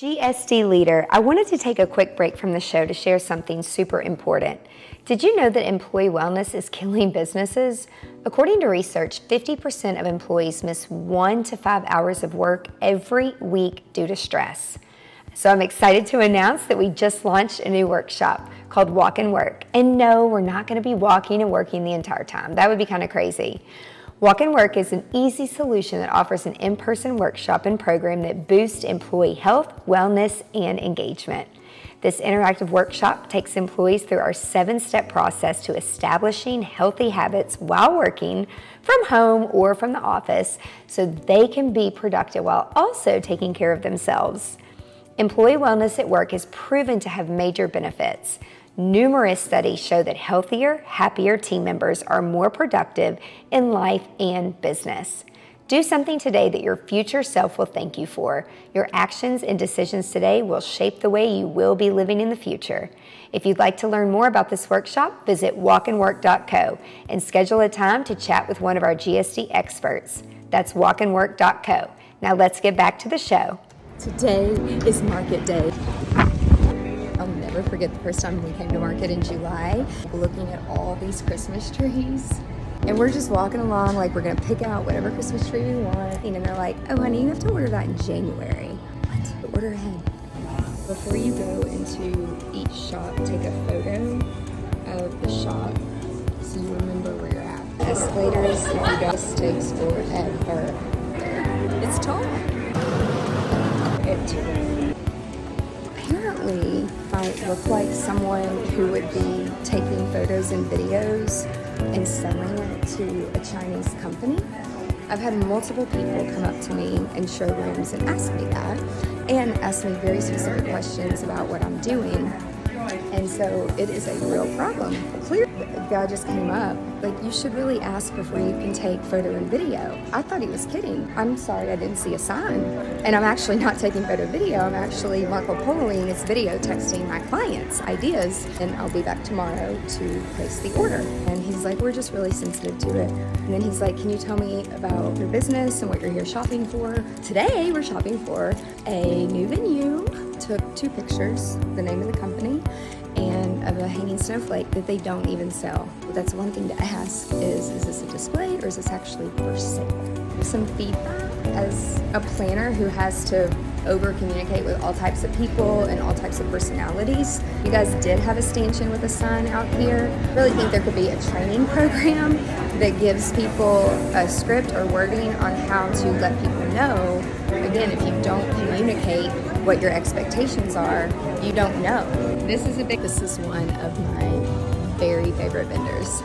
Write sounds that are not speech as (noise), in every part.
GSD leader, I wanted to take a quick break from the show to share something super important. Did you know that employee wellness is killing businesses? According to research, 50% of employees miss one to five hours of work every week due to stress. So I'm excited to announce that we just launched a new workshop called Walk and Work. And no, we're not going to be walking and working the entire time. That would be kind of crazy. Walk and Work is an easy solution that offers an in person workshop and program that boosts employee health, wellness, and engagement. This interactive workshop takes employees through our seven step process to establishing healthy habits while working from home or from the office so they can be productive while also taking care of themselves. Employee wellness at work is proven to have major benefits. Numerous studies show that healthier, happier team members are more productive in life and business. Do something today that your future self will thank you for. Your actions and decisions today will shape the way you will be living in the future. If you'd like to learn more about this workshop, visit walkandwork.co and schedule a time to chat with one of our GSD experts. That's walkandwork.co. Now let's get back to the show. Today is market day never forget the first time we came to market in July, looking at all these Christmas trees. And we're just walking along like we're gonna pick out whatever Christmas tree we want. And they're like, oh honey, you have to order that in January. What? Order ahead. Before you go into each shop, take a photo of the shop so you remember where you're at. Escalators, if you this takes forever. It's tall. It apparently might look like someone who would be taking photos and videos and selling it to a Chinese company. I've had multiple people come up to me in showrooms and ask me that and ask me very specific questions about what I'm doing and so it is a real problem. Clear guy just came up, like, you should really ask before you can take photo and video. I thought he was kidding. I'm sorry I didn't see a sign. And I'm actually not taking photo and video. I'm actually Marco Poloing is video texting my clients ideas. And I'll be back tomorrow to place the order. And he's like, we're just really sensitive to it. And then he's like, can you tell me about your business and what you're here shopping for? Today, we're shopping for a new venue. Took two pictures, the name of the company, and of a hanging snowflake that they don't even sell. That's one thing to ask is, is this a display or is this actually for sale? Some feedback as a planner who has to over communicate with all types of people and all types of personalities. You guys did have a stanchion with a sign out here. I really think there could be a training program (laughs) that gives people a script or wording on how to let people know. Again, if you don't communicate what your expectations are, you don't know. This is a big, this is one of my very favorite vendors.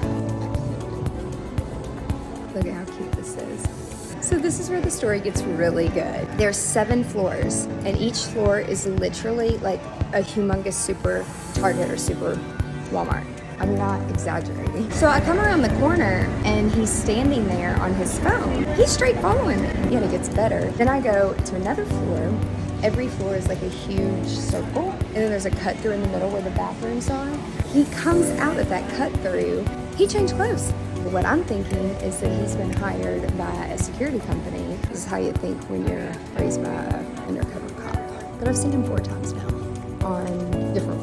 Look at how cute this is. So this is where the story gets really good. There's seven floors, and each floor is literally like a humongous super Target or super Walmart. I'm not exaggerating. So I come around the corner and he's standing there on his phone. He's straight following me. Yet it gets better. Then I go to another floor every floor is like a huge circle, and then there's a cut through in the middle where the bathrooms are. He comes out of that cut through, he changed clothes. What I'm thinking is that he's been hired by a security company. This is how you think when you're raised by an undercover cop. But I've seen him four times now on different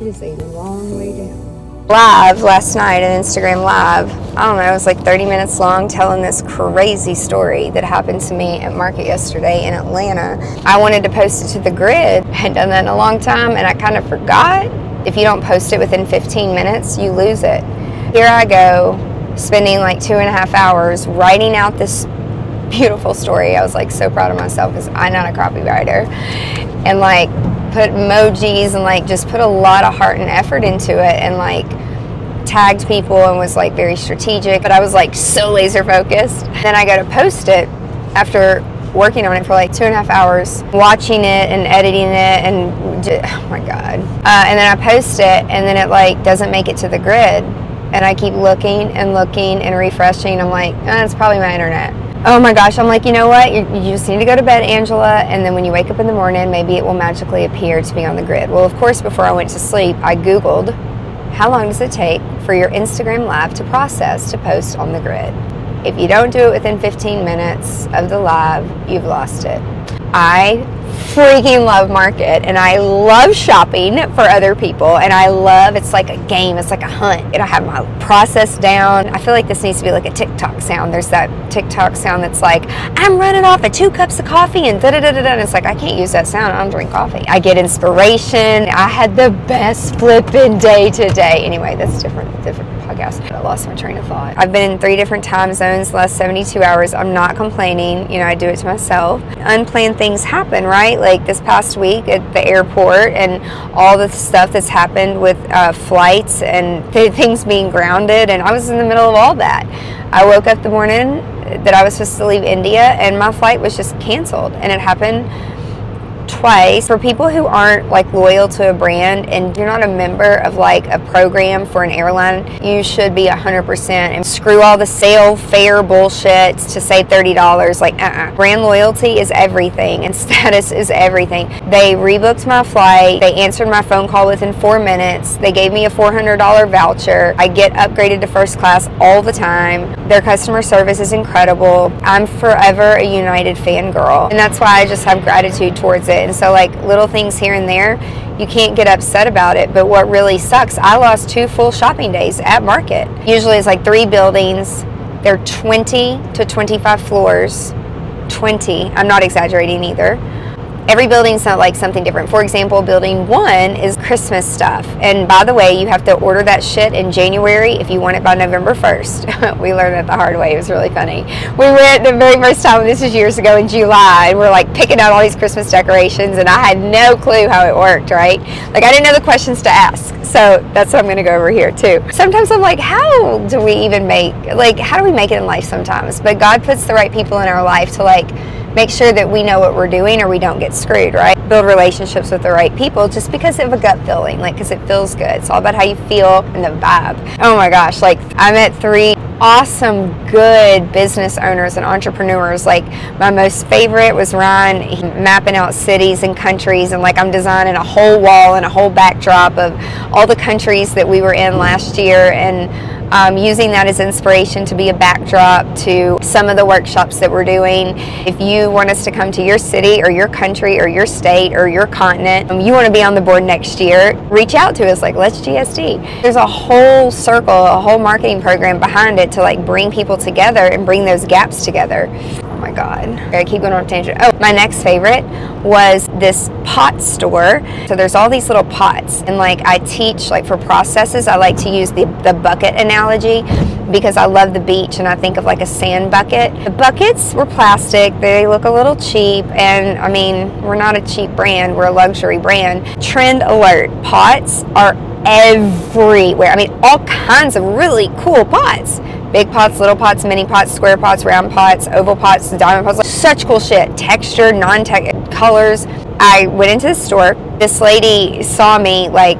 It is a long way down live last night, an Instagram live. I don't know, it was like 30 minutes long telling this crazy story that happened to me at market yesterday in Atlanta. I wanted to post it to the grid. I had done that in a long time and I kind of forgot. If you don't post it within 15 minutes, you lose it. Here I go, spending like two and a half hours writing out this beautiful story. I was like so proud of myself because I'm not a copywriter. And like put emojis and like just put a lot of heart and effort into it and like tagged people and was like very strategic. But I was like so laser focused. Then I go to post it after working on it for like two and a half hours, watching it and editing it, and oh my god. Uh, and then I post it, and then it like doesn't make it to the grid, and I keep looking and looking and refreshing. I'm like, oh, it's probably my internet. Oh my gosh, I'm like, you know what? You, you just need to go to bed, Angela, and then when you wake up in the morning, maybe it will magically appear to be on the grid. Well, of course, before I went to sleep, I Googled how long does it take for your Instagram live to process to post on the grid? If you don't do it within 15 minutes of the live, you've lost it. I freaking love market and I love shopping for other people and I love it's like a game, it's like a hunt. And I have my process down. I feel like this needs to be like a TikTok sound. There's that TikTok sound that's like, I'm running off of two cups of coffee and da da da da da. And it's like, I can't use that sound. I don't drink coffee. I get inspiration. I had the best flipping day today. Anyway, that's different, different podcast. I lost my train of thought. I've been in three different time zones last 72 hours. I'm not complaining. You know, I do it to myself. Unplanned things happen, right? Like this past week at the airport and all the stuff that's happened with uh, flights and (laughs) th- things being grounded. And I was in the middle of all that. I woke up the morning that I was supposed to leave India and my flight was just canceled. And it happened twice. For people who aren't like loyal to a brand and you're not a member of like a program for an airline, you should be 100% and screw all the sale fare bullshit to save $30. Like, uh-uh. Brand loyalty is everything and (laughs) status is everything. They rebooked my flight. They answered my phone call within four minutes. They gave me a $400 voucher. I get upgraded to first class all the time. Their customer service is incredible. I'm forever a United fangirl. And that's why I just have gratitude towards it. And so, like little things here and there, you can't get upset about it. But what really sucks, I lost two full shopping days at market. Usually, it's like three buildings, they're 20 to 25 floors. 20, I'm not exaggerating either every building's not like something different. For example, building one is Christmas stuff. And by the way, you have to order that shit in January if you want it by November 1st. (laughs) we learned that the hard way. It was really funny. We went the very first time, this was years ago in July, and we're like picking out all these Christmas decorations, and I had no clue how it worked, right? Like, I didn't know the questions to ask. So that's what I'm going to go over here too. Sometimes I'm like, how do we even make, like, how do we make it in life sometimes? But God puts the right people in our life to, like, make sure that we know what we're doing or we don't get screwed, right? Build relationships with the right people just because of a gut feeling, like because it feels good. It's all about how you feel and the vibe. Oh my gosh, like I met three awesome, good business owners and entrepreneurs. Like my most favorite was Ryan mapping out cities and countries, and like I'm designing a whole wall and a whole backdrop of all the countries that we were in last year, and um, using that as inspiration to be a backdrop to some of the workshops that we're doing. If you want us to come to your city or your country or your state or your continent, um, you want to be on the board next year, reach out to us like Let's GSD. There's a whole circle, a whole marketing program behind it to like bring people together and bring those gaps together my god. I keep going on a tangent. Oh, my next favorite was this pot store. So there's all these little pots, and like I teach like for processes, I like to use the the bucket analogy because I love the beach and I think of like a sand bucket. The buckets were plastic, they look a little cheap, and I mean, we're not a cheap brand, we're a luxury brand. Trend alert pots are everywhere. I mean, all kinds of really cool pots big pots, little pots, mini pots, square pots, round pots, oval pots, diamond pots. Such cool shit. Texture, non-tech colors. I went into the store. This lady saw me like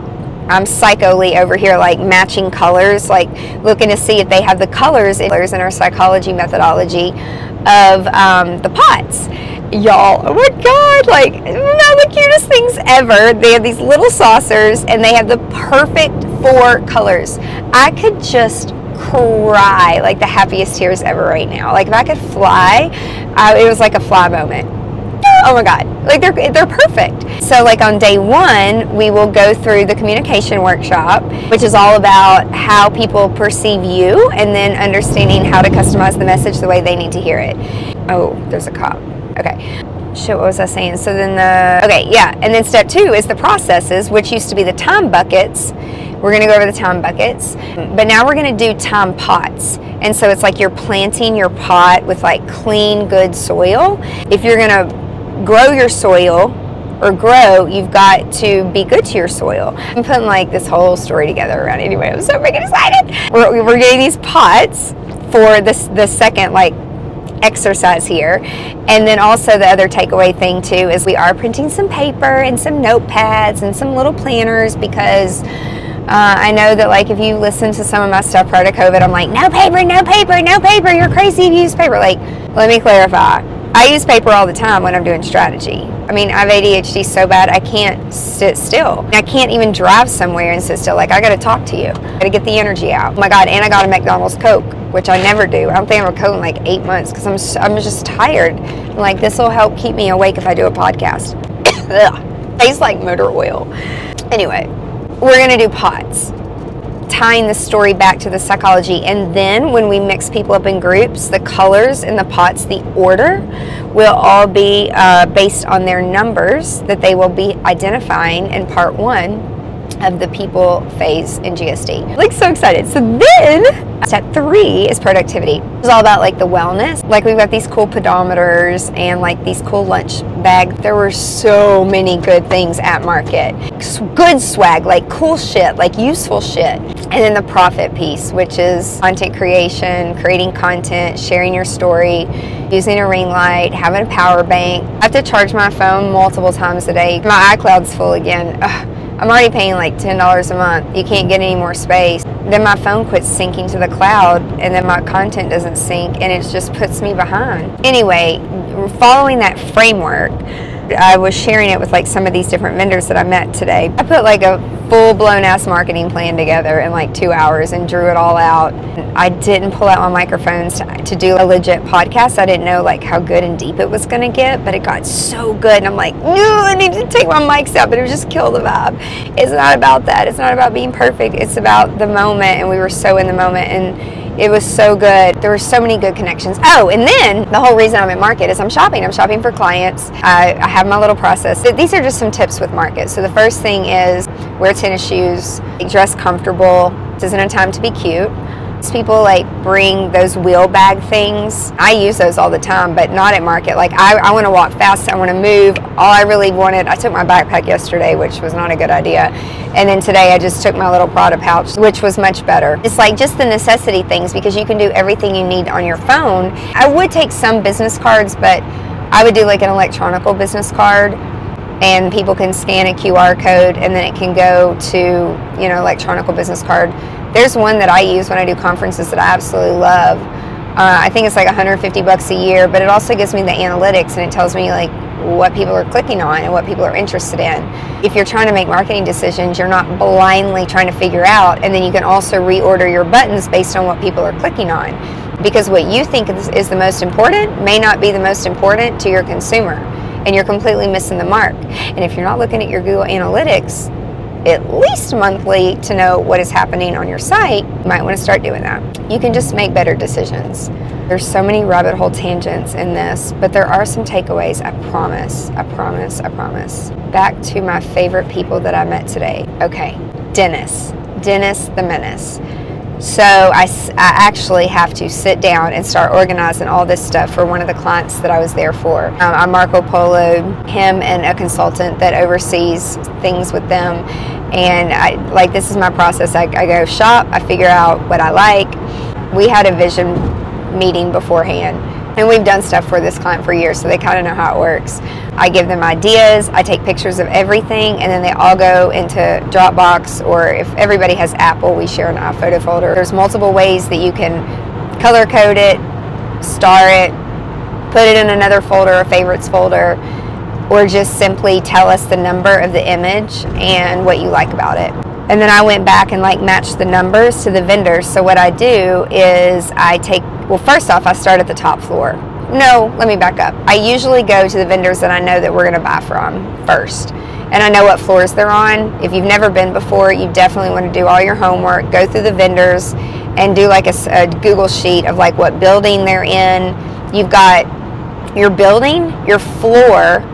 I'm psycholy over here, like matching colors, like looking to see if they have the colors in our psychology methodology of um, the pots. Y'all, oh my god, like not the cutest things ever. They have these little saucers and they have the perfect four colors. I could just cry like the happiest tears ever right now. Like if I could fly, uh, it was like a fly moment. Oh my God, like they're they're perfect. So like on day one, we will go through the communication workshop, which is all about how people perceive you, and then understanding how to customize the message the way they need to hear it. Oh, there's a cop. Okay. Shit, what was I saying? So then the okay, yeah, and then step two is the processes, which used to be the time buckets We're going to go over the time buckets, but now we're going to do time pots. And so it's like you're planting your pot with like clean, good soil. If you're going to grow your soil, or grow, you've got to be good to your soil. I'm putting like this whole story together around anyway. I'm so freaking excited. We're, we're getting these pots for this the second like exercise here. And then also the other takeaway thing too is we are printing some paper and some notepads and some little planners because uh, I know that like if you listen to some of my stuff prior to COVID, I'm like, no paper, no paper, no paper. You're crazy if you use paper. Like, let me clarify. I use paper all the time when I'm doing strategy. I mean, I have ADHD so bad I can't sit still. I can't even drive somewhere and sit still. Like, I got to talk to you. I got to get the energy out. Oh my God, and I got a McDonald's Coke, which I never do. I don't think I'm a Coke in like eight months because I'm, I'm just tired. I'm like, this will help keep me awake if I do a podcast. (coughs) Tastes like motor oil. Anyway, we're going to do pots tying the story back to the psychology. And then when we mix people up in groups, the colors in the pots, the order will all be uh, based on their numbers that they will be identifying in part one of the people phase in GSD. Like so excited. So then Step three is productivity. It's all about like the wellness. Like we've got these cool pedometers and like these cool lunch bags. There were so many good things at market. Good swag, like cool shit, like useful shit. And then the profit piece, which is content creation, creating content, sharing your story, using a ring light, having a power bank. I have to charge my phone multiple times a day. My iCloud's full again. Ugh. I'm already paying like $10 a month. You can't get any more space. Then my phone quits syncing to the cloud and then my content doesn't sync and it just puts me behind. Anyway, following that framework, I was sharing it with like some of these different vendors that I met today. I put like a full blown ass marketing plan together in like two hours and drew it all out. I didn't pull out my microphones to, to do a legit podcast. I didn't know like how good and deep it was going to get, but it got so good. And I'm like, no, I need to take my mics out, but it would just kill the vibe. It's not about that. It's not about being perfect. It's about the moment. And we were so in the moment. And it was so good. There were so many good connections. Oh, and then the whole reason I'm at market is I'm shopping. I'm shopping for clients. I, I have my little process. These are just some tips with market. So the first thing is wear tennis shoes, dress comfortable. This isn't a time to be cute. People like bring those wheel bag things. I use those all the time, but not at market. Like I, I want to walk fast. I want to move. All I really wanted, I took my backpack yesterday, which was not a good idea. And then today I just took my little Prada pouch, which was much better. It's like just the necessity things because you can do everything you need on your phone. I would take some business cards, but I would do like an electronical business card and people can scan a QR code and then it can go to, you know, electronical business card there's one that I use when I do conferences that I absolutely love. Uh, I think it's like 150 bucks a year, but it also gives me the analytics and it tells me like what people are clicking on and what people are interested in. If you're trying to make marketing decisions, you're not blindly trying to figure out, and then you can also reorder your buttons based on what people are clicking on. Because what you think is, is the most important may not be the most important to your consumer, and you're completely missing the mark. And if you're not looking at your Google Analytics, at least monthly to know what is happening on your site, you might want to start doing that. You can just make better decisions. There's so many rabbit hole tangents in this, but there are some takeaways. I promise. I promise. I promise. Back to my favorite people that I met today. Okay, Dennis. Dennis the Menace. So I, I actually have to sit down and start organizing all this stuff for one of the clients that I was there for. Um, I Marco Polo him and a consultant that oversees things with them. And I like this is my process. I, I go shop, I figure out what I like. We had a vision meeting beforehand and we've done stuff for this client for years, so they kind of know how it works. I give them ideas, I take pictures of everything, and then they all go into Dropbox, or if everybody has Apple, we share an iPhoto folder. There's multiple ways that you can color code it, star it, put it in another folder, a favorites folder, or just simply tell us the number of the image and what you like about it. And then I went back and like matched the numbers to the vendors. So what I do is I take well, first off, I start at the top floor. No, let me back up. I usually go to the vendors that I know that we're going to buy from first. And I know what floors they're on. If you've never been before, you definitely want to do all your homework, go through the vendors, and do like a, a Google sheet of like what building they're in. You've got your building, your floor,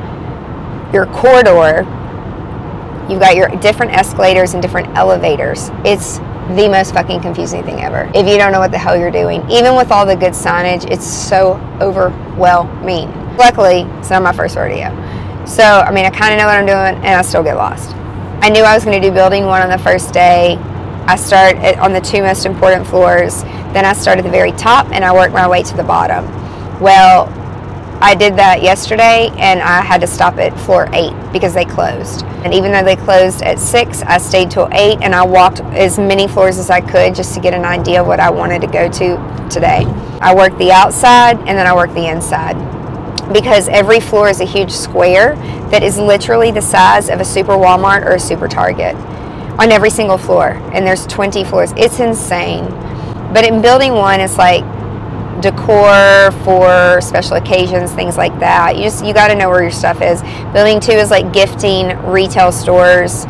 your corridor, You've got your different escalators and different elevators. It's the most fucking confusing thing ever. If you don't know what the hell you're doing, even with all the good signage, it's so overwhelming. Luckily, it's not my first rodeo. So, I mean, I kind of know what I'm doing and I still get lost. I knew I was going to do building one on the first day. I start on the two most important floors. Then I start at the very top and I work my way to the bottom. Well, I did that yesterday and I had to stop at floor eight because they closed. And even though they closed at six, I stayed till eight and I walked as many floors as I could just to get an idea of what I wanted to go to today. I worked the outside and then I worked the inside because every floor is a huge square that is literally the size of a super Walmart or a super Target on every single floor. And there's 20 floors. It's insane. But in building one, it's like decor for special occasions, things like that. You just you got to know where your stuff is. Building two is like gifting, retail stores,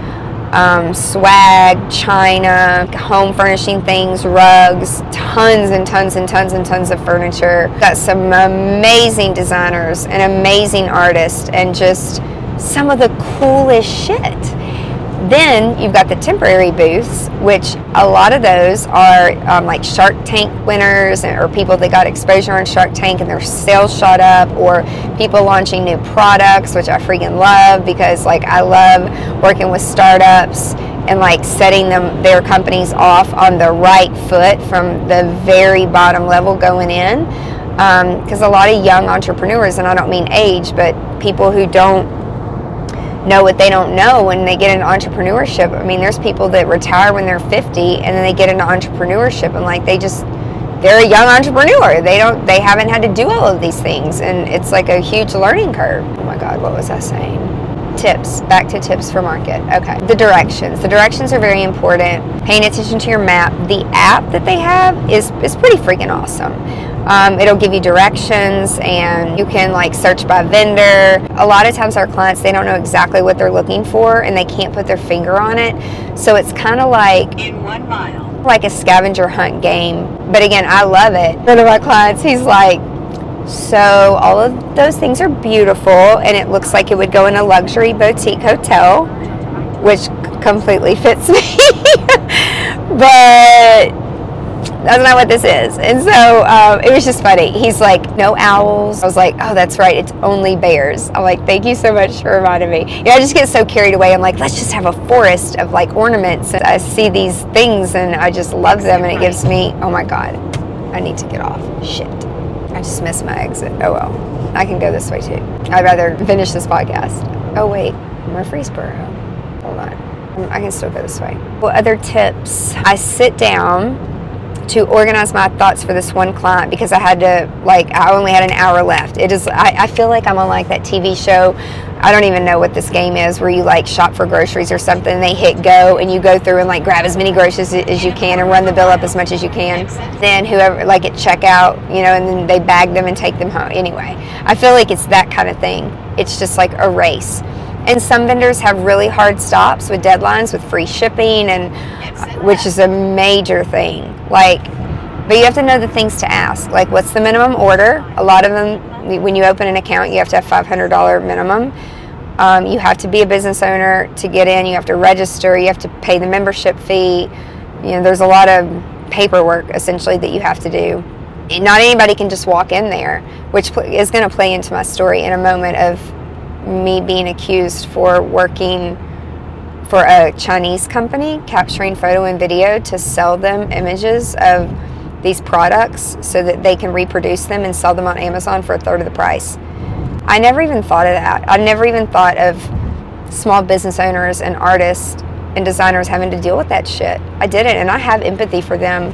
um, swag, china, home furnishing things, rugs, tons and tons and tons and tons of furniture. Got some amazing designers and amazing artists, and just some of the coolest shit. Then you've got the temporary booths, which a lot of those are um, like Shark Tank winners or people that got exposure on Shark Tank and their sales shot up, or people launching new products, which I freaking love because like I love working with startups and like setting them their companies off on the right foot from the very bottom level going in. Because um, a lot of young entrepreneurs, and I don't mean age, but people who don't know what they don't know when they get into entrepreneurship. I mean, there's people that retire when they're 50 and then they get into entrepreneurship and like they just they're a young entrepreneur. They don't they haven't had to do all of these things and it's like a huge learning curve. Oh my god, what was I saying? Tips. Back to tips for market. Okay. The directions. The directions are very important. Paying attention to your map. The app that they have is is pretty freaking awesome. Um, it'll give you directions and you can like search by vendor. A lot of times our clients they don't know exactly what they're looking for and they can't put their finger on it. So it's kind of like in one mile. Like a scavenger hunt game. But again, I love it. One of my clients, he's like, so all of those things are beautiful and it looks like it would go in a luxury boutique hotel, which completely fits (laughs) me. but that's not what this is. And so um, it was just funny. He's like, no owls. I was like, oh, that's right. It's only bears. I'm like, thank you so much for reminding me. Yeah, I just get so carried away. I'm like, let's just have a forest of like ornaments. And I see these things and I just love them. And it gives me, oh my God, I need to get off. Shit. I just missed my exit. Oh well. I can go this way too. I'd rather finish this podcast. Oh wait, Murfreesboro. Hold on. I can still go this way. Well, other tips. I sit down to organize my thoughts for this one client because I had to like I only had an hour left. It is I, I, feel like I'm on like that TV show. I don't even know what this game is where you like shop for groceries or something. They hit go and you go through and like grab as many groceries as you can and run the bill up as much as you can. Then whoever like at checkout, you know, and then they bag them and take them home. Anyway, I feel like it's that kind of thing. It's just like a race. And some vendors have really hard stops with deadlines with free shipping and which is a major thing. Like but you have to know the things to ask. Like what's the minimum order? A lot of them when you open an account, you have to have $500 minimum. Um, you have to be a business owner to get in. You have to register. You have to pay the membership fee. You know, there's a lot of paperwork essentially that you have to do. Not anybody can just walk in there, which is going to play into my story in a moment of me being accused for working for a Chinese company, capturing photo and video to sell them images of these products so that they can reproduce them and sell them on Amazon for a third of the price. I never even thought of that. I never even thought of small business owners and artists and designers having to deal with that shit. I didn't, and I have empathy for them.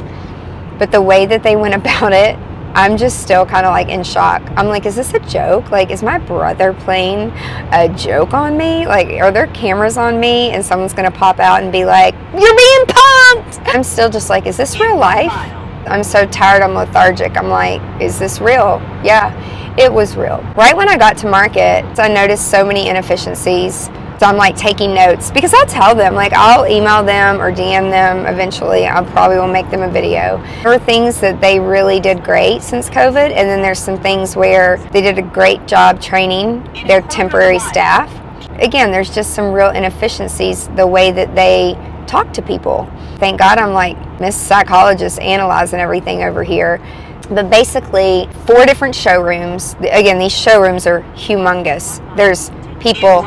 But the way that they went (laughs) about it I'm just still kind of like in shock. I'm like, is this a joke? Like, is my brother playing a joke on me? Like, are there cameras on me and someone's gonna pop out and be like, you're being pumped? I'm still just like, is this real life? I'm so tired, I'm lethargic. I'm like, is this real? Yeah, it was real. Right when I got to market, I noticed so many inefficiencies so I'm like taking notes because I'll tell them, like I'll email them or DM them eventually. I probably will make them a video. There are things that they really did great since COVID, and then there's some things where they did a great job training their temporary staff. again, there's just some real inefficiencies the way that they talk to people. Thank God I'm like Miss Psychologist analyzing everything over here. But basically, four different showrooms. Again, these showrooms are humongous. There's people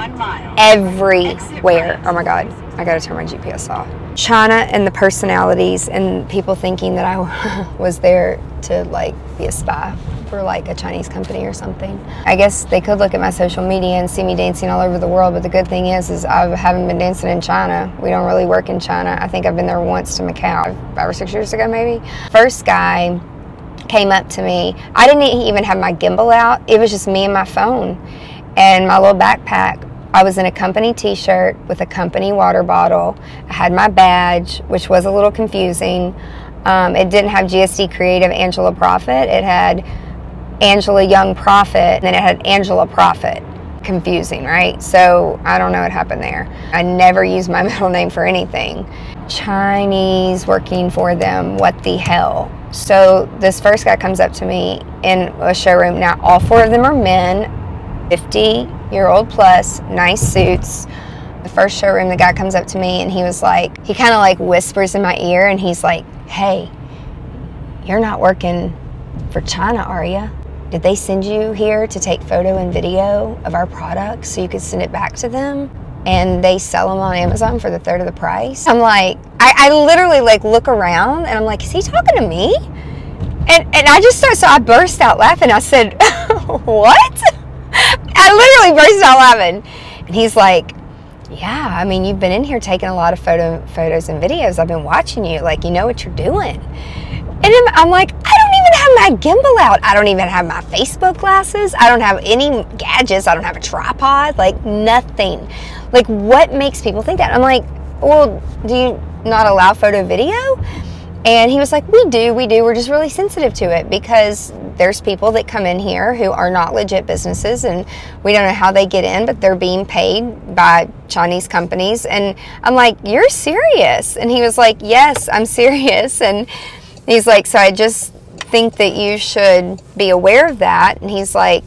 everywhere. Oh my God, I gotta turn my GPS off. China and the personalities and people thinking that I (laughs) was there to like be a spy for like a Chinese company or something. I guess they could look at my social media and see me dancing all over the world, but the good thing is is I haven't been dancing in China. We don't really work in China. I think I've been there once to Macau, five or six years ago maybe. First guy came up to me. I didn't even have my gimbal out. It was just me and my phone and my little backpack. I was in a company t shirt with a company water bottle. I had my badge, which was a little confusing. Um, it didn't have GSD Creative Angela Proffitt. It had Angela Young Proffitt, and then it had Angela Proffitt. Confusing, right? So I don't know what happened there. I never used my (laughs) middle name for anything. Chinese working for them, what the hell? So this first guy comes up to me in a showroom. Now, all four of them are men, 50 year old plus, nice suits. The first showroom, the guy comes up to me and he was like, he kind of like whispers in my ear and he's like, hey, you're not working for China, are you? Did they send you here to take photo and video of our products so you could send it back to them? And they sell them on Amazon for the third of the price. I'm like, I, I literally like look around and I'm like, is he talking to me? And, and I just started, so I burst out laughing. I said, (laughs) what? I literally burst out laughing. And he's like, yeah, I mean, you've been in here taking a lot of photo, photos and videos. I've been watching you. Like, you know what you're doing. And I'm like, I don't even have my gimbal out. I don't even have my Facebook glasses. I don't have any gadgets. I don't have a tripod. Like, nothing. Like, what makes people think that? I'm like, well, do you not allow photo video? And he was like, We do, we do. We're just really sensitive to it because there's people that come in here who are not legit businesses and we don't know how they get in, but they're being paid by Chinese companies. And I'm like, You're serious? And he was like, Yes, I'm (laughs) serious. And he's like, So I just think that you should be aware of that. And he's like,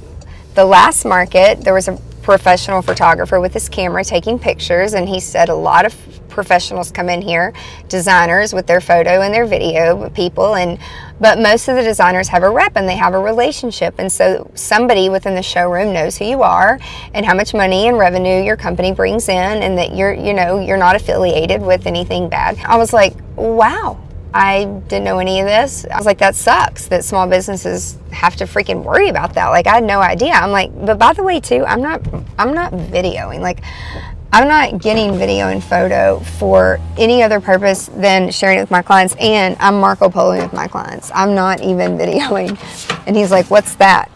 The last market, there was a professional photographer with his camera taking pictures, and he said a lot of professionals come in here, designers with their photo and their video people, and but most of the designers have a rep and they have a relationship, and so somebody within the showroom knows who you are and how much money and revenue your company brings in, and that you're you know you're not affiliated with anything bad. I was like, wow. I didn't know any of this. I was like, that sucks that small businesses have to freaking worry about that. Like I had no idea. I'm like, but by the way, too, I'm not I'm not videoing. Like I'm not getting video and photo for any other purpose than sharing it with my clients. And I'm Marco Poloing with my clients. I'm not even (laughs) videoing. And he's like, What's that?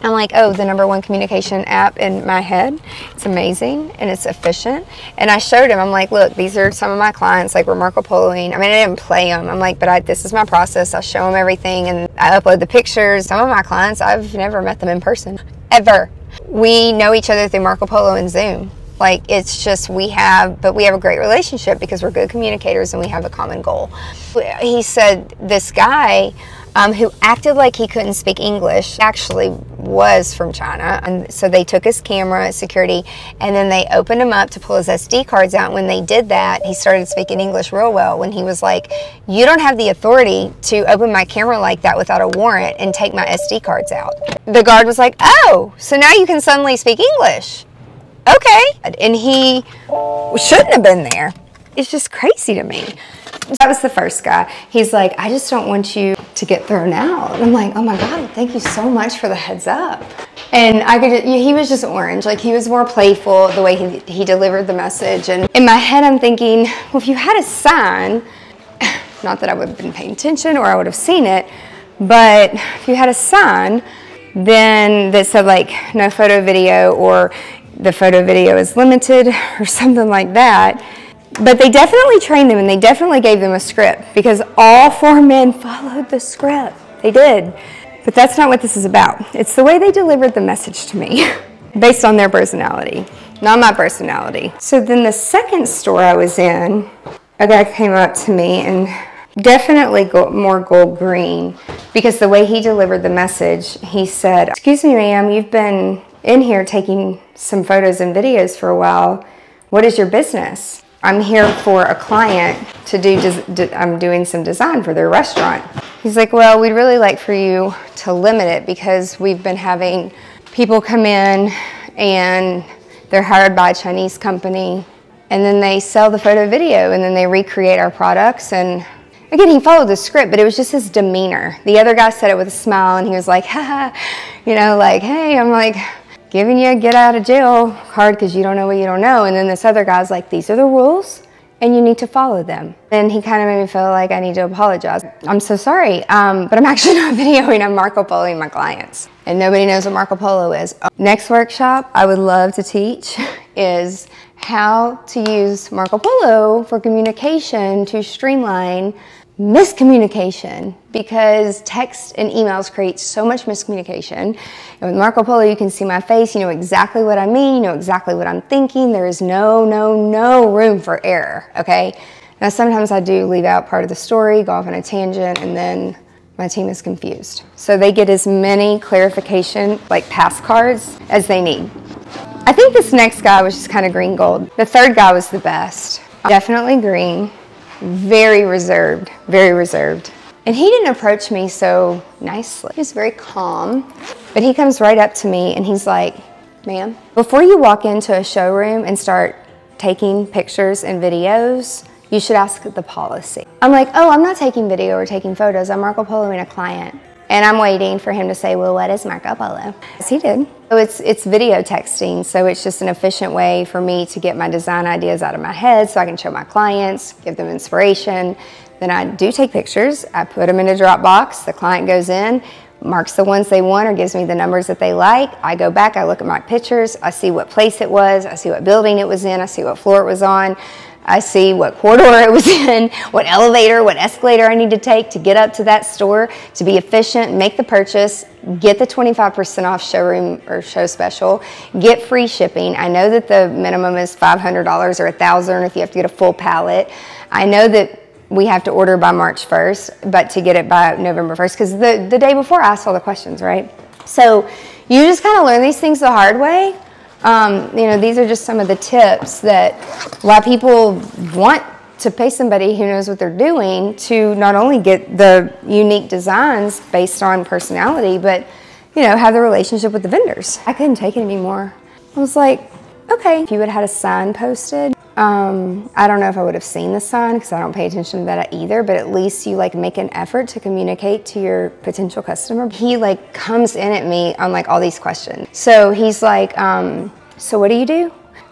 I'm like, oh, the number one communication app in my head. It's amazing and it's efficient. And I showed him, I'm like, look, these are some of my clients, like we're Marco Poloing. I mean, I didn't play them. I'm like, but I, this is my process. I show them everything and I upload the pictures. Some of my clients, I've never met them in person, ever. We know each other through Marco Polo and Zoom. Like it's just we have, but we have a great relationship because we're good communicators and we have a common goal. He said this guy um, who acted like he couldn't speak English actually was from China. And so they took his camera, security, and then they opened him up to pull his SD cards out. When they did that, he started speaking English real well. When he was like, You don't have the authority to open my camera like that without a warrant and take my SD cards out. The guard was like, Oh, so now you can suddenly speak English okay. And he shouldn't have been there. It's just crazy to me. That was the first guy. He's like, I just don't want you to get thrown out. And I'm like, oh my God, thank you so much for the heads up. And I could, he was just orange. Like he was more playful the way he, he delivered the message. And in my head, I'm thinking, well, if you had a sign, (sighs) not that I would have been paying attention or I would have seen it, but if you had a sign, then that said like no photo video or the photo video is limited or (laughs) something like that. But they definitely trained them and they definitely gave them a script because all four men (laughs) followed the script. They did. But that's not what this is about. It's the way they delivered the message to me (laughs) based on their personality, not my personality. So then the second store I was in, a guy came up to me and definitely go, more gold green because the way he delivered the message, he said, Excuse me, ma'am, you've been in here taking some photos and videos for a while. What is your business? I'm here for a client to do, I'm doing some design for their restaurant. He's like, Well, we'd really like for you to limit it because we've been having people come in and they're hired by a Chinese company and then they sell the photo video and then they recreate our products and again he followed the script but it was just his demeanor the other guy said it with a smile and he was like (laughs) ha you know like hey i'm like giving you a get out of jail card because you don't know what you don't know and then this other guy's like these are the rules and you need to follow them. And he kind of made me feel like I need to apologize. I'm so sorry, um, but I'm (laughs) actually not videoing, I'm Marco Poloing my clients. And nobody knows what Marco Polo is. Next workshop I would love to teach (laughs) is how to use Marco Polo for communication to streamline miscommunication because text and emails create so much miscommunication. And with Marco Polo, you can see my face, you know exactly what I mean, you know exactly what I'm thinking. There is no, no, no room for error, okay? Now, sometimes I do leave out part of the story, go off on a tangent, and then my team is confused. So they get as many clarification, like pass cards, as they need. I think this next guy was just kind of green gold. The third guy was the best. Definitely green very reserved, very reserved. And he didn't approach me so nicely. He was very calm, but he comes right up to me and he's like, ma'am, before you walk into a showroom and start taking pictures and videos, you should ask the policy. I'm like, oh, I'm not taking video or taking photos. I'm Marco Poloing a client. And I'm waiting for him to say, well, what is Marco Polo? Yes, he did. So it's, it's video texting, so it's just an efficient way for me to get my design ideas out of my head so I can show my clients, give them inspiration. Then I do take pictures, I put them in a Dropbox, the client goes in, marks the ones they want or gives me the numbers that they like. I go back, I look at my pictures, I see what place it was, I see what building it was in, I see what floor it was on. I see what corridor it was in, what elevator, what escalator I need to take to get up to that store to be efficient, make the purchase, get the 25% off showroom or show special, get free shipping. I know that the minimum is $500 or 1000 if you have to get a full pallet. I know that we have to order by March 1st, but to get it by November 1st, because the, the day before I asked all the questions, right? So you just kind of learn these things the hard way. Um, you know, these are just some of the tips that why people want to pay somebody who knows what they're doing to not only get the unique designs based on personality, but you know, have the relationship with the vendors. I couldn't take it anymore. I was like, okay, if you would have had a sign posted, um, I don't know if I would have seen the sign because I don't pay attention to that either, but at least you like make an effort to communicate to your potential customer. He like comes in at me on like all these questions. So he's like, um, so what do you do?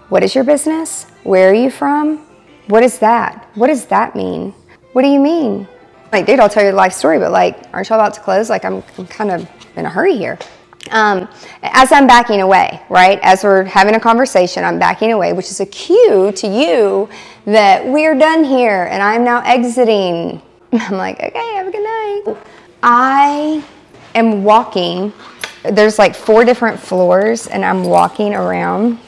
What is your business? Where are you from? What is that? What does that mean? What do you mean? Like, dude, I'll tell you the life story, but like, aren't y'all about to close? Like, I'm, I'm kind of in a hurry here. Um, as I'm backing away, right? As we're having a conversation, I'm backing away, which is a cue to you that we're done here and I'm now exiting. (laughs) I'm like, okay, have a good night. I am walking. There's like four different floors, and I'm walking around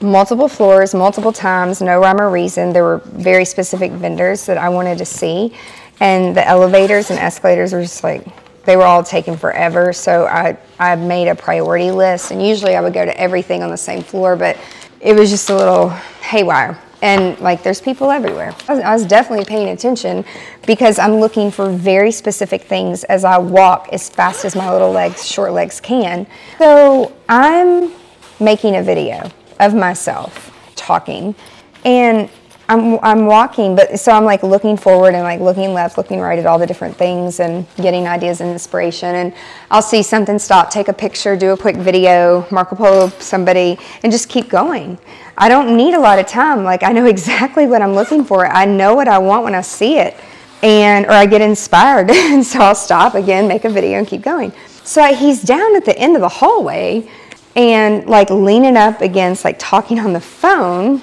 multiple floors, multiple times, no rhyme or reason. There were very specific vendors that I wanted to see, and the elevators and escalators were just like they were all taken forever. So I, I made a priority list, and usually I would go to everything on the same floor, but it was just a little haywire. And like, there's people everywhere. I was, I was definitely paying attention because I'm looking for very specific things as I walk as fast as my little legs, short legs can. So I'm making a video of myself talking, and I'm, I'm walking, but so I'm like looking forward and like looking left, looking right at all the different things and getting ideas and inspiration. And I'll see something stop, take a picture, do a quick video, Marco Polo somebody, and just keep going. I don't need a lot of time. Like I know (laughs) exactly what I'm looking for. I know what I want when I see it, and or I get inspired, (laughs) and so I'll stop again, make a video, and keep going. So he's down at the end of the hallway, and like leaning up against, like talking on the phone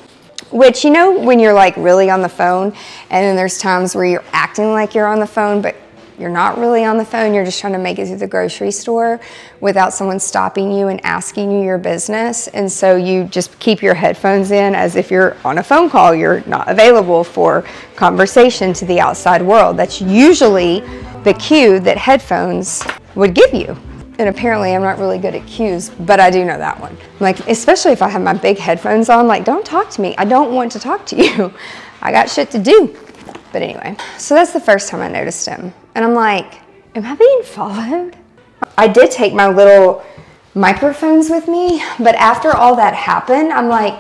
which, you know, when you're like really on the phone, and then there's times where you're acting like you're on the phone, but you're not really on the phone, you're just trying to make it through the grocery store without someone stopping you and asking you your business. And so you just keep your headphones in as if you're on a phone call, you're not available for conversation to the outside world. That's usually the cue that headphones would give you. And apparently, I'm not really good at cues, but I do know that one. Like, especially if I have my big headphones on, like, don't talk to me. I don't want to talk to (laughs) you. I got shit to do. But anyway, so that's the first time I noticed him. And I'm like, am I being followed? I did take my little microphones with me, but after all that happened, I'm like,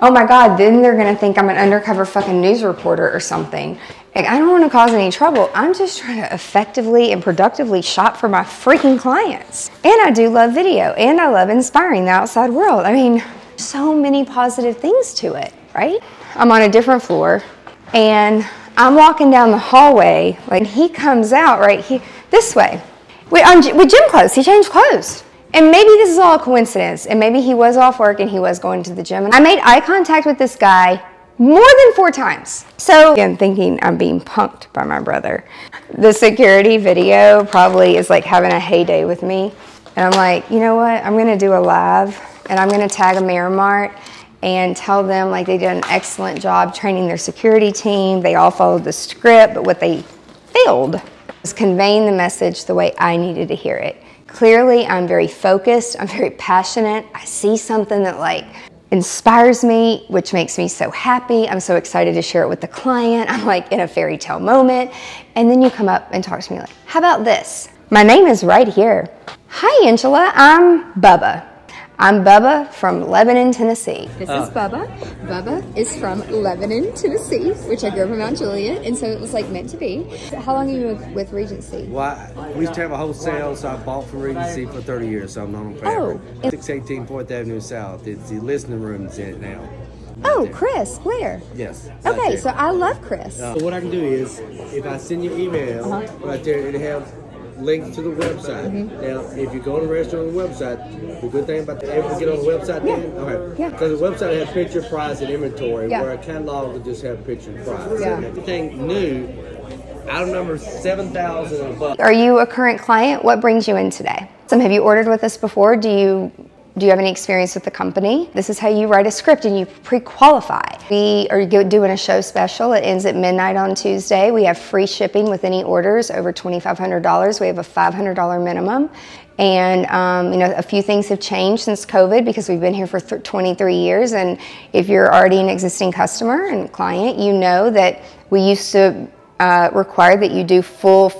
oh my God, then they're gonna think I'm an undercover fucking news reporter or something. Like, I don't wanna cause any trouble. I'm just trying to effectively and productively shop for my freaking clients. And I do love video and I love inspiring the outside world. I mean, so many positive things to it, right? I'm on a different floor and I'm walking down the hallway, like he comes out right here, this way. With, um, with gym clothes, he changed clothes. And maybe this is all a coincidence, and maybe he was off work and he was going to the gym. And I made eye contact with this guy more than four times. So, again, thinking I'm being punked by my brother. The security video probably is like having a heyday with me. And I'm like, you know what? I'm gonna do a live and I'm gonna tag AmericasMart and tell them like they did an excellent job training their security team. They all followed the script, but what they failed was conveying the message the way I needed to hear it. Clearly, I'm very focused, I'm very passionate. I see something that like inspires me, which makes me so happy. I'm so excited to share it with the client. I'm like in a fairy tale moment. And then you come up and talk to me like, how about this? My name is right here. Hi, Angela. I'm Bubba. I'm Bubba from Lebanon, Tennessee. This is Bubba. Bubba is from Lebanon, Tennessee, which I grew up in Mount Juliet, and so it was like meant to be. How long are you with, with Regency? Well, we used to have a wholesale, so I bought from Regency for 30 years, so I'm known them forever. Oh. 618 4th Avenue South. It's the listening room's in it now. Oh, Chris, where? Yes. right Okay, there. so I love Chris. So what I can do is, if I send you an email, Uh-huh. right there, it'll have links to the website. Mm-hmm. Now, if you go to the restaurant on the website, the good thing about the, able to get on the website then, okay. Yeah. Because the website has picture, price, and inventory, Yeah. where a catalog will just have picture price. Yeah. And everything new, item number 7,000 and above. Are you a current client? What brings you in today? Some have you ordered with us before? Do you do you have any experience with the company? This is how you write a script and you pre-qualify. We are doing a show special. It ends at midnight on Tuesday. We have free shipping with any orders over $2,500. We have a $500 minimum. And um, you know, a few things have changed since COVID because we've been here for th- 23 years. And if you're already an existing customer and client, you know that we used to uh, require that you do full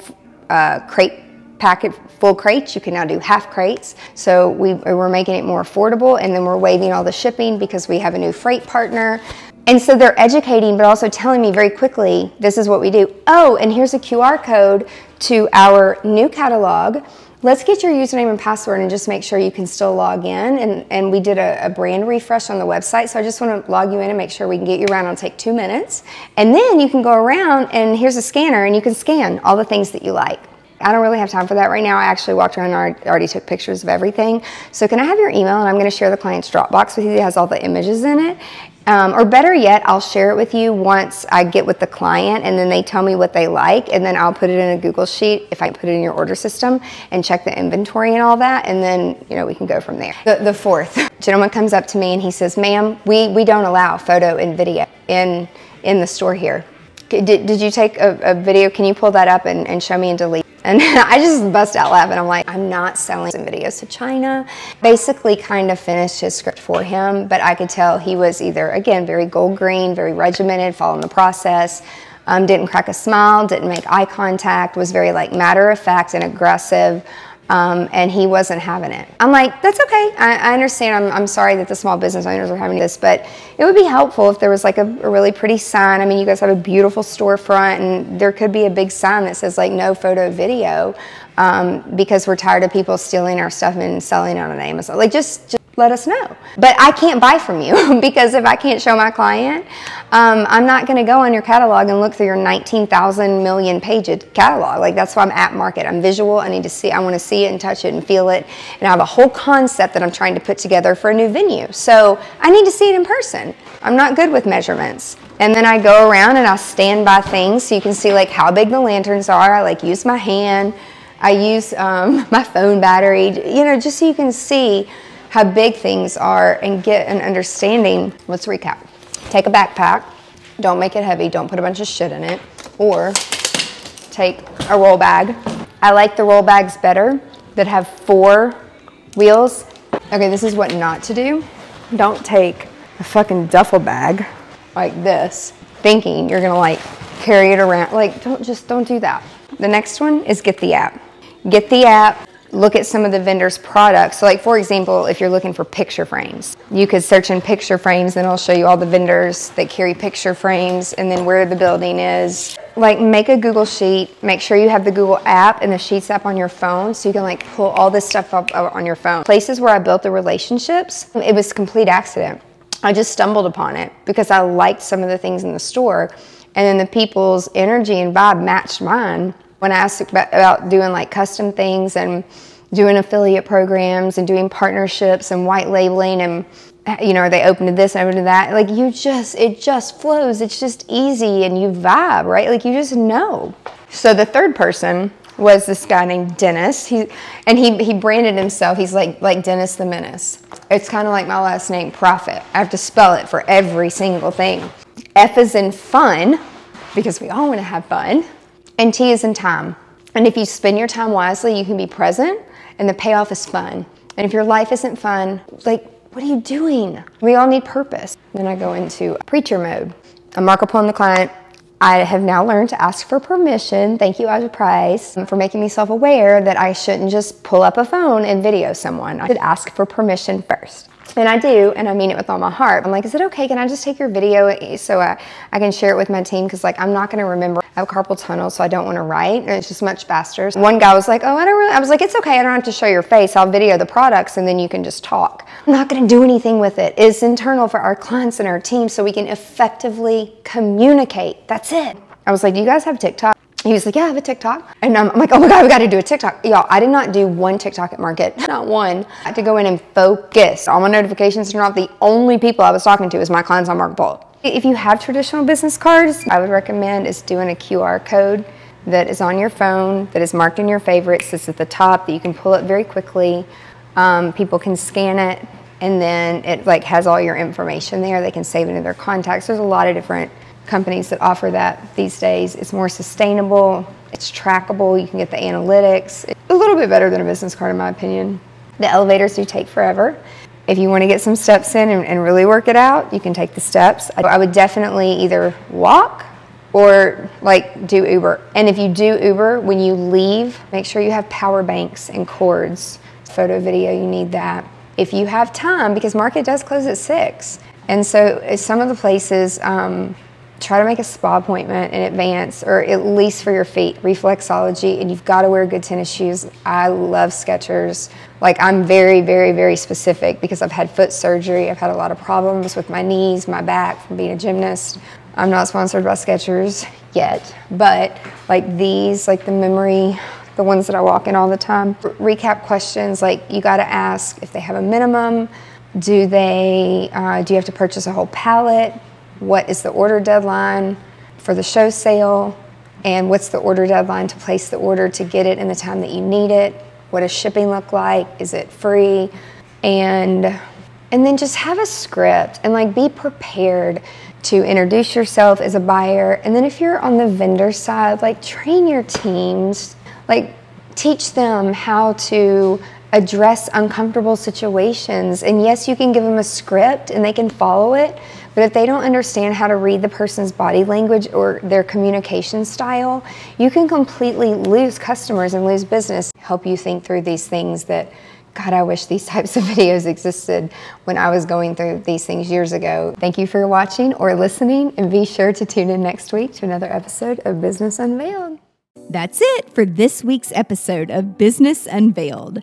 uh, crate packet full crates. You can now do half crates. So we, we're making it more affordable, and then we're waiving all the shipping because we have a new freight partner. And so they're educating, but also telling me very quickly, this is what we do. Oh, and here's a QR code to our new catalog. Let's get your username and password and just make sure you can still log in. And, and we did a, a brand refresh on the website. So I just want to log you in and make sure we can get you around. It'll take two minutes. And then you can go around and here's a scanner and you can scan all the things that you like. I don't really have time for that right now. I actually walked around and already- took pictures of everything. So can I have your email and I'm going to share the client's Dropbox with you that has all the images in it. Um, or better yet, I'll share it with you once I get with the client and then they tell me what they like and then I'll put it in a Google sheet if I put it in your order system and check the inventory and all that and then you know we can go from there. The, the fourth (laughs) gentleman comes up to me and he says, "Ma'am, we, we don't allow photo and video in in the store here. Did, did you take a, a video? Can you pull that up and, and show me and delete? (laughs) And I just bust out laughing. I'm like, I'm not selling some videos to China. Basically, kind of finished his script for him, but I could tell he was either, again, very gold green, very regimented, following the process, um, didn't crack a smile, didn't make eye contact, was very like matter of fact and aggressive. Um, and he wasn't having it. I'm like, that's okay. I, I understand. I'm, I'm sorry that the small business owners are having this, but it would be helpful if there was like a, a really pretty sign. I mean, you guys have a beautiful storefront, and there could be a big sign that says like no photo video um, because we're tired of people stealing our stuff and selling it on Amazon. Like, just, just let us know. But I can't buy from you (laughs) because if I can't show my client, um, I'm not going to go on your catalog and look through your 19,000 million page catalog. Like that's why I'm at market. I'm visual. I need to see. I want to see it and touch it and feel it. And I have a whole concept that I'm trying to put together for a new venue. So I need to see it in person. I'm not good with measurements. And then I go around and I stand by things so you can see like how big the lanterns are. I like use my hand. I use um, (laughs) my phone battery. You know, just so you can see how big things are and get an understanding. Let's recap. Take a backpack, don't make it heavy, don't put a bunch of shit in it, or take a roll bag. I like the roll bags better that have four wheels. Okay, this is what not to do. Don't take a fucking duffel bag like this, thinking you're gonna like carry it around. Like, don't just don't do that. The next one is get the app. Get the app, look at some of the vendors' products. So, like for example, if you're looking for picture frames, you could search in picture frames, and it'll show you all the vendors that carry picture frames, and then where the building is. Like, make a Google sheet. Make sure you have the Google app and the Sheets app on your phone, so you can like pull all this stuff up on your phone. Places where I built the relationships, it was complete accident. I just stumbled upon it because I liked some of the things in the store, and then the people's energy and vibe matched mine when I asked about doing like custom things and doing affiliate programs and doing partnerships and white labeling and you know, are they open to this and open to that? Like you just, it just flows. It's just easy and you vibe, right? Like you just know. So the third person was this guy named Dennis. He and he he branded himself. He's like like Dennis the Menace. It's kind of like my last name, Proffitt. I have to spell it for every single thing. F is in fun because we all want to have fun and T is in time. And if you spend your time wisely, you can be present and the payoff is fun. And if your life isn't fun, like, what are you doing? We all need purpose. Then I go into preacher mode. I mark upon the client. I have now learned to ask for permission. Thank you, Aja Price, for making me self aware that I shouldn't just pull up a phone and video someone. I should ask for permission first. And I do, and I mean it with all my heart. I'm like, is it okay? Can I just take your video so I, I can share it with my team? Because like I'm not going to remember. I have carpal tunnel, so I don't want to write, and it's just much faster. One guy was like, oh, I don't really. I was like, it's okay. I don't have to show your face. I'll video the products, and then you can just talk. I'm not going to do anything with it. It's internal for our clients and our team, so we can effectively communicate. That's it. I was like, do you guys have TikTok? he was like, Yeah, I have a TikTok. And I'm, like, Oh my God, we got to do a TikTok. Y'all, I did not do one TikTok at market, (laughs) not one. I had to go in and focus. All my notifications turned off. The only people I was talking to was my clients on Marketplace. If you have traditional business cards, I would recommend is doing a QR code that is on your phone, that is marked in your favorites, sits at the top, that you can pull up very quickly. Um, people can scan it, and then it like has all your information there. They can save it in their contacts. There's a lot of different companies that offer that these days. It's more sustainable, it's trackable, you can get the analytics. It's a little bit better than a business card, in my opinion. The elevators do take forever. If you want to get some steps in and, and really work it out, you can take the steps. I would definitely either walk or like do Uber. And if you do Uber, when you leave, make sure you have power banks and cords. Photo, video, you need that. If you have time, because market does close at six. And so some of the places, um, try to make a spa appointment in advance or at least for your feet reflexology and you've got to wear good tennis shoes. I love skechers. Like i'm very very very specific because i've had foot surgery. I've had a lot of problems with my knees my back from being a gymnast. I'm not sponsored by skechers yet but like these like the memory the ones that i walk in all the time. Recap questions like you got to ask if they have a minimum. Do they uh, do you have to purchase a whole pallet what is the order deadline for the show sale, and what's the order deadline to place the order to get it in the time that you need it. What does shipping look like? Is it free? And and then just have a script and like be prepared to introduce yourself as a buyer. And then if you're on the vendor side, like train your teams, like teach them how to address uncomfortable situations. And yes, you can give them a script and they can follow it, but if they don't understand how to read the person's body language or their communication style, you can completely lose customers and lose business. Help you think through these things that God, I wish these (laughs) types of videos existed when I was going through these things years ago. Thank you for watching or listening, and be sure to tune in next week to another episode of Business Unveiled. That's it for this week's episode of Business Unveiled.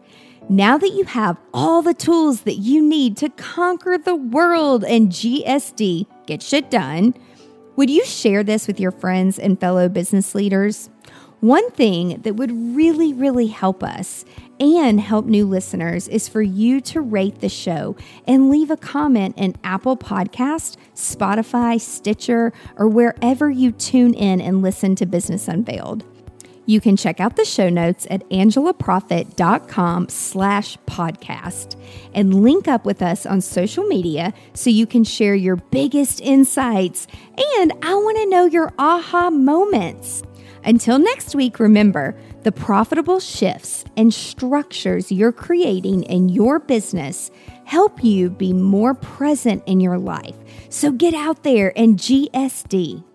Now that you have all the tools that you need to conquer the world and GSD, get shit done, would you share this with your friends and fellow business leaders? One thing that would really, really help us and help new listeners is for you to rate the show and leave a comment in Apple Podcast, Spotify, Stitcher, or wherever you tune in and listen to Business Unveiled. You can check out the show notes at angelaproffitt.com slash podcast and link up with us on social media so you can share your biggest insights. And I want to know your aha moments. Until next week, remember the profitable shifts and structures you're creating in your business help you be more present in your life. So get out there and GSD.